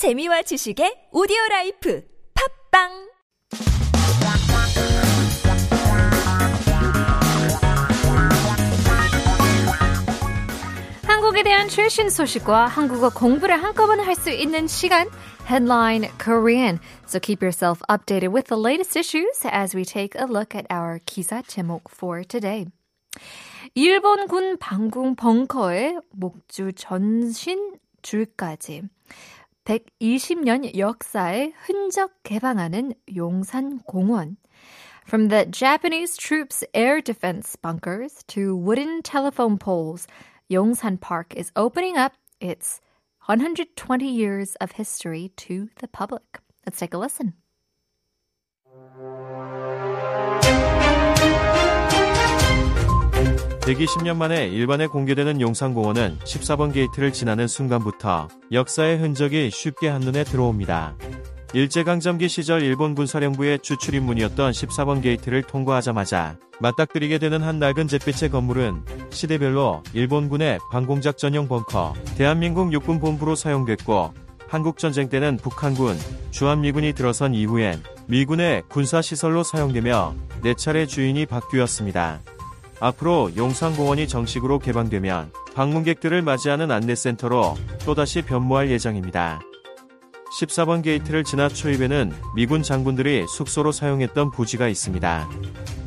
재미와 지식의 오디오 라이프 팝빵 한국에 대한 최신 소식과 한국어 공부를 한꺼번에 할 수 있는 시간 Headline Korean. So keep yourself updated with the latest issues as we take a look at our 기사 제목 for today. 일본군 방공 벙커의 목주 전신 줄까지 120년 역사의 흔적 개방하는 용산공원. From the Japanese troops' air defense bunkers to wooden telephone poles, Yongsan Park is opening up its 120 years of history to the public. Let's take a listen. 120년 만에 일반에 공개되는 용산공원은 14번 게이트를 지나는 순간부터 역사의 흔적이 쉽게 한눈에 들어옵니다. 일제강점기 시절 일본 군사령부의 주출입문이었던 14번 게이트를 통과하자마자 맞닥뜨리게 되는 한 낡은 잿빛의 건물은 시대별로 일본군의 방공작 전용 벙커, 대한민국 육군 본부로 사용됐고 한국전쟁 때는 북한군, 주한미군이 들어선 이후엔 미군의 군사시설로 사용되며 4차례 주인이 바뀌었습니다. 앞으로 용산공원이 정식으로 개방되면 방문객들을 맞이하는 안내센터로 또다시 변모할 예정입니다. 14번 게이트를 지나 초입에는 미군 장군들이 숙소로 사용했던 부지가 있습니다.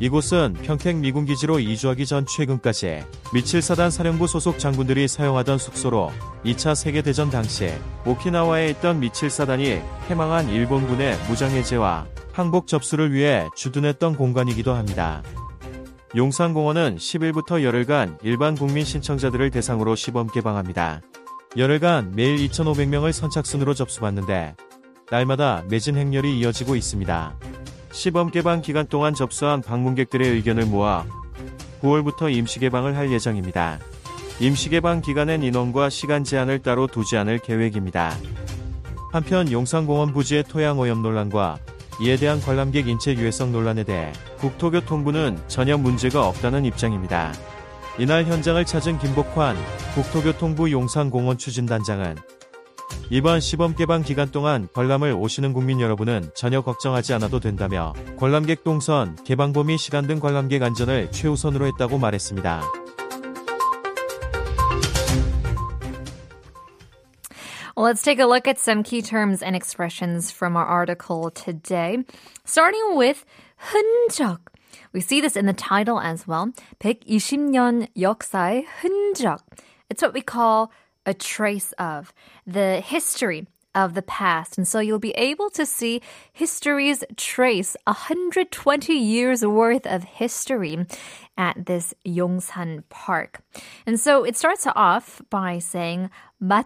이곳은 평택 미군 기지로 이주하기 전 최근까지 미칠사단 사령부 소속 장군들이 사용하던 숙소로 2차 세계대전 당시 오키나와에 있던 미칠사단이 해망한 일본군의 무장해제와 항복 접수를 위해 주둔했던 공간이기도 합니다. 용산공원은 10일부터 열흘간 일반 국민 신청자들을 대상으로 시범 개방합니다. 열흘간 매일 2,500명을 선착순으로 접수받는데 날마다 매진 행렬이 이어지고 있습니다. 시범 개방 기간 동안 접수한 방문객들의 의견을 모아 9월부터 임시 개방을 할 예정입니다. 임시 개방 기간엔 인원과 시간 제한을 따로 두지 않을 계획입니다. 한편 용산공원 부지의 토양 오염 논란과 이에 대한 관람객 인체 유해성 논란에 대해 국토교통부는 전혀 문제가 없다는 입장입니다. 이날 현장을 찾은 김복환 국토교통부 용산공원 추진단장은 이번 시범 개방 기간 동안 관람을 오시는 국민 여러분은 전혀 걱정하지 않아도 된다며 관람객 동선, 개방 범위 시간 등 관람객 안전을 최우선으로 했다고 말했습니다. Let's take a look at some key terms and expressions from our article today. Starting with 흔적. We see this in the title as well. 120년 역사의 흔적. It's what we call a trace of the history of the past. And so you'll be able to see history's trace, 120 years worth of history at this Yongsan Park. And so it starts off by saying 맞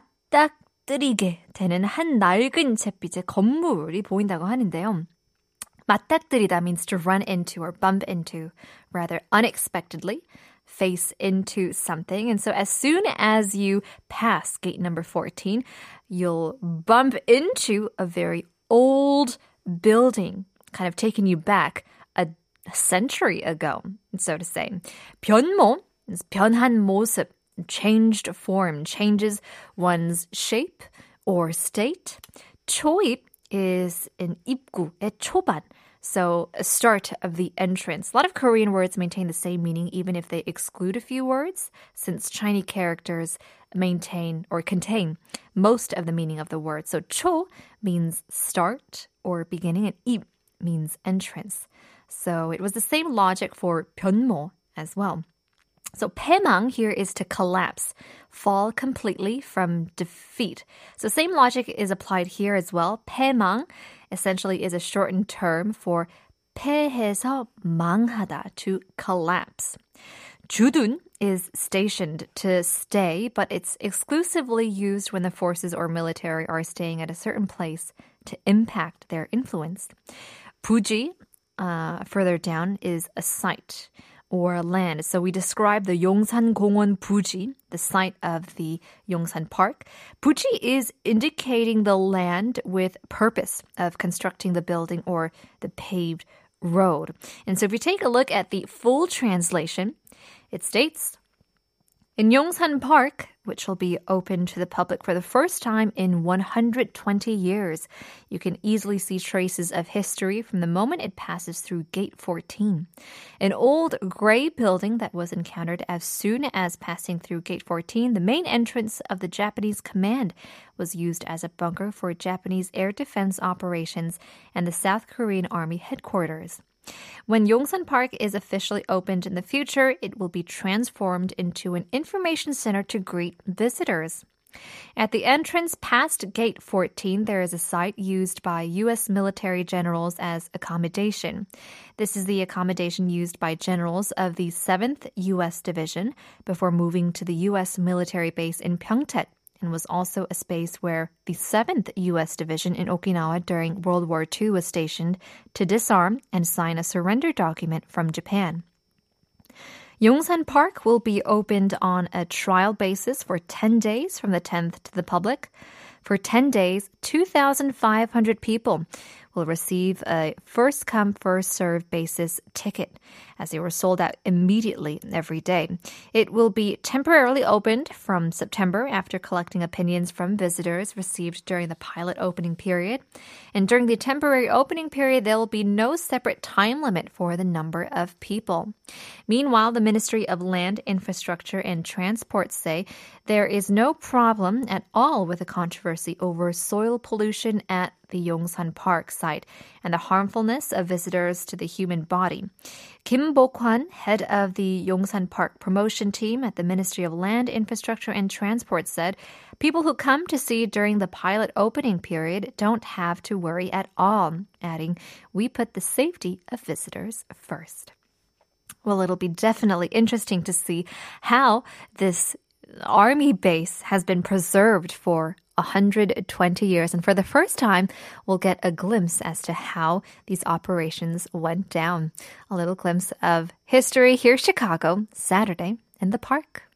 닥뜨리게 되는 한 낡은 잿빛의 건물이 보인다고 하는데요. 맞닥뜨리다 means to run into or bump into rather unexpectedly face into something. And so as soon as you pass gate number 14, you'll bump into a very old building, kind of taking you back a century ago, so to say. 변모 is 변한 모습, changed form, changes one's shape or state. 초입 is an 입구의 초반. So, a start of the entrance. A lot of Korean words maintain the same meaning even if they exclude a few words, since Chinese characters maintain or contain most of the meaning of the word. So, 초 means start or beginning, and ip means entrance. So, it was the same logic for 변모 as well. So 폐망 here is to collapse, fall completely from defeat. So same logic is applied here as well. 폐망 essentially is a shortened term for 폐해서 망하다, to collapse. 주둔 is stationed to stay, but it's exclusively used when the forces or military are staying at a certain place to impact their influence. 부지, uh, further down, is a site or land. So we describe the Yongsan Gongwon Buji, the site of the Yongsan Park. Buji is indicating the land with purpose of constructing the building or the paved road. And so if you take a look at the full translation, it states In Yongsan Park, which will be open to the public for the first time in 120 years, you can easily see traces of history from the moment it passes through Gate 14. An old gray building that was encountered as soon as passing through Gate 14, the main entrance of the Japanese command was used as a bunker for Japanese air defense operations and the South Korean Army headquarters. When Yongsan Park is officially opened in the future, it will be transformed into an information center to greet visitors. At the entrance past Gate 14, there is a site used by U.S. military generals as accommodation. This is the accommodation used by generals of the 7th U.S. Division before moving to the U.S. military base in Pyeongtaek and was also a space where the 7th U.S. Division in Okinawa during World War II was stationed to disarm and sign a surrender document from Japan. Yongsan Park will be opened on a trial basis for 10 days from the 10th to the public. For 10 days, 2,500 people will receive a first come, first served basis ticket as they were sold out immediately every day. It will be temporarily opened from September after collecting opinions from visitors received during the pilot opening period. And during the temporary opening period, there will be no separate time limit for the number of people. Meanwhile, the Ministry of Land, Infrastructure, and Transport say there is no problem at all with the controversy over soil pollution at the Yongsan Park site and the harmfulness of visitors to the human body. Kim Bok-hwan, head of the Yongsan Park promotion team at the Ministry of Land, Infrastructure and Transport said, people who come to see during the pilot opening period don't have to worry at all, adding, we put the safety of visitors first. Well, it'll be definitely interesting to see how this army base has been preserved for 120 years. And for the first time, we'll get a glimpse as to how these operations went down. A little glimpse of history here, Chicago, Saturday in the park.